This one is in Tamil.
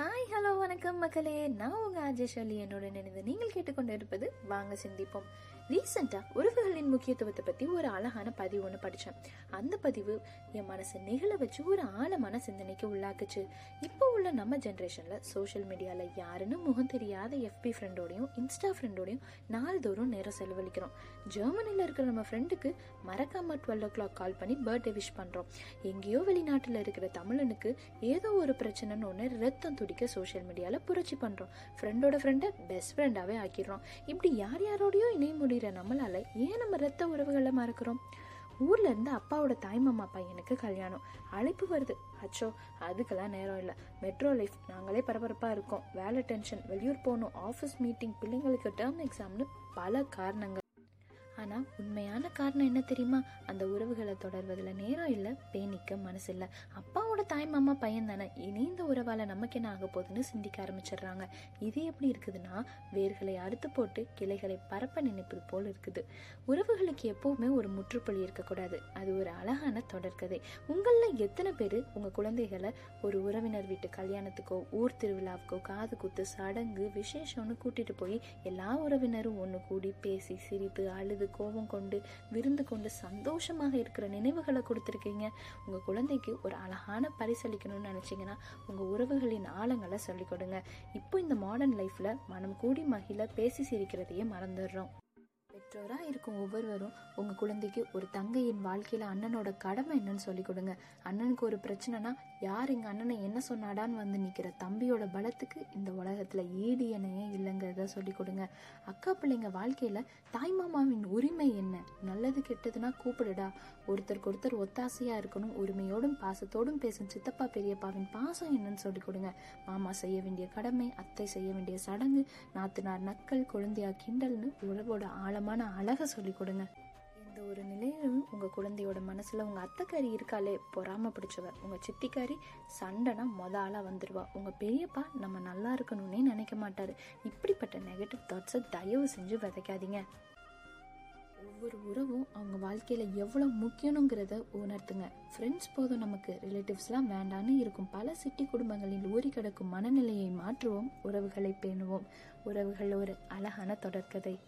ஹாய் ஹலோ வணக்கம் மக்களே. நான் உங்க அஜேஷலி என்னோட நினைந்து நீங்கள் கேட்டுக்கொண்டு இருப்பது வாங்க சிந்திப்போம். ரீசெண்டா உறவுகளின் முக்கியத்துவத்தை பத்தி ஒரு அழகான பதிவு ஒன்று படித்தேன் அந்த பதிவு என் மனசை நெகிழ வச்சு ஒரு ஆழமான சிந்தனைக்கு உள்ளாக்குச்சு. இப்போ உள்ள நம்ம ஜென்ரேஷன்ல சோஷியல் மீடியால யாருன்னு முகம் தெரியாத எஃபி ஃப்ரெண்டோடையும் இன்ஸ்டா ஃப்ரெண்டோடையும் நாள்தோறும் நேரம் செலவழிக்கிறோம். ஜெர்மனில இருக்கிற நம்ம ஃப்ரெண்டுக்கு மறக்காம டுவெல் ஓ கிளாக் கால் பண்ணி பர்த்டே விஷ் பண்றோம். எங்கேயோ வெளிநாட்டில் இருக்கிற தமிழனுக்கு ஏதோ ஒரு பிரச்சனைன்னு ஒன்று ரத்தம் பிடிக்க சோஷியல் மீடியாவில் புரட்சி பண்ணுறோம் ஃப்ரெண்டோட ஃப்ரெண்டை பெஸ்ட் ஃப்ரெண்டாகவே ஆக்கிடுறோம். இப்படி யார் யாரோடையோ இணைய முடிகிற நம்மளால ஏன் நம்ம ரத்த உறவுகளை மறக்கிறோம்? ஊர்ல இருந்து அப்பாவோட தாய்மாமா பையனுக்கு கல்யாணம். அழைப்பு வருது. அச்சோ அதுக்கெல்லாம் நேரம் இல்லை. மெட்ரோ லைஃப் நாங்களே பரபரப்பா இருக்கோம். வேலை டென்ஷன் வெளியூர் போகணும் ஆஃபீஸ் மீட்டிங் பிள்ளைங்களுக்கு டேர்ம் எக்ஸாம்னு பல காரணங்கள். ஆனா உண்மையான காரணம் என்ன தெரியுமா? அந்த உறவுகளை தொடர்வதில் நேரம் இல்லை பேணிக்க மனசு இல்லை. அப்பாவோட தாய் மாமா பையன் தானே. இனி இந்த உறவால நமக்கு என்ன ஆக போகுதுன்னு சிந்திக்க ஆரம்பிச்சிடுறாங்க. இது எப்படி இருக்குதுன்னா வேர்களை அறுத்து போட்டு கிளைகளை பரப்ப நினைப்பது போல் இருக்குது. உறவுகளுக்கு எப்பவுமே ஒரு முற்றுப்புள்ளி இருக்கக்கூடாது. அது ஒரு அழகான தொடர்கதை. உங்களில் எத்தனை பேர் உங்க குழந்தைகளை ஒரு உறவினர் வீட்டு கல்யாணத்துக்கோ ஊர் திருவிழாவுக்கோ காது குத்து சடங்கு விசேஷம்னு கூட்டிட்டு போய் எல்லா உறவினரும் ஒன்று கூடி பேசி சிரித்து அழுது கோபம் கொண்டு விருந்து கொண்டு சந்தோஷமாக இருக்கிற நினைவுகளை கொடுத்துருக்கீங்க. உங்க குழந்தைக்கு ஒரு அழகான பரிசளிக்கணும்னு நினைச்சீங்கன்னா உங்க உறவுகளின் ஆழங்களை சொல்லிக் கொடுங்க. இப்போ இந்த மாடர்ன் லைஃப்ல மனம் கூடி மகிழ பேசி சிரிக்கிறதையே மறந்துடுறோம். பெற்றோராக இருக்கும் ஒவ்வொருவரும் உங்கள் குழந்தைக்கு ஒரு தங்கையின் வாழ்க்கையில் அண்ணனோட கடமை என்னன்னு சொல்லி கொடுங்க. அண்ணனுக்கு ஒரு பிரச்சனைனா யார் எங்கள் அண்ணனை என்ன சொன்னாடான்னு வந்து நிற்கிற தம்பியோட பலத்துக்கு இந்த உலகத்தில் ஈடு இணையே இல்லைங்கிறத சொல்லி கொடுங்க. அக்கா பிள்ளைங்க வாழ்க்கையில் தாய்மாமாவின் உரிமை என்ன? நல்லது கெட்டதுன்னா கூப்பிடுடா. ஒருத்தருக்கு ஒருத்தர் ஒத்தாசையா இருக்கணும் உரிமையோடும் பாசத்தோடும் பேசும் சித்தப்பா பெரியப்பாவின் பாசம் என்னன்னு சொல்லி கொடுங்க. மாமா செய்ய வேண்டிய கடமை அத்தை செய்ய வேண்டிய சடங்கு நாத்தனார் நக்கல் குழந்தையா கிண்டல்னு உழவோட ஆழமான அழக சொல்லி கொடுங்க. இந்த ஒரு நிலையிலும் உங்க குழந்தையோட மனசுல உங்க அத்தைக்காரி இருக்காளே பொறாம பிடிச்சவ. உங்க சித்திக்காரி சண்டைனா மொத ஆளா வந்துருவா. உங்க பெரியப்பா நம்ம நல்லா இருக்கணும்னே நினைக்க மாட்டாரு. இப்படிப்பட்ட நெகட்டிவ் தாட்ஸை தயவு செஞ்சு விதைக்காதீங்க. ஒவ்வொரு உறவும் அவங்க வாழ்க்கையில எவ்வளவு முக்கியணுங்கிறத உணர்த்துங்க. ஃப்ரெண்ட்ஸ் போதும் நமக்கு. ரிலேட்டிவ்ஸ்லாம் வேண்டான்னு இருக்கும். பல சிட்டி குடும்பங்களில் ஊறி கிடக்கும் மனநிலையை மாற்றுவோம். உறவுகளை பேணுவோம். உறவுகள் ஒரு அழகான தொடர்கதை.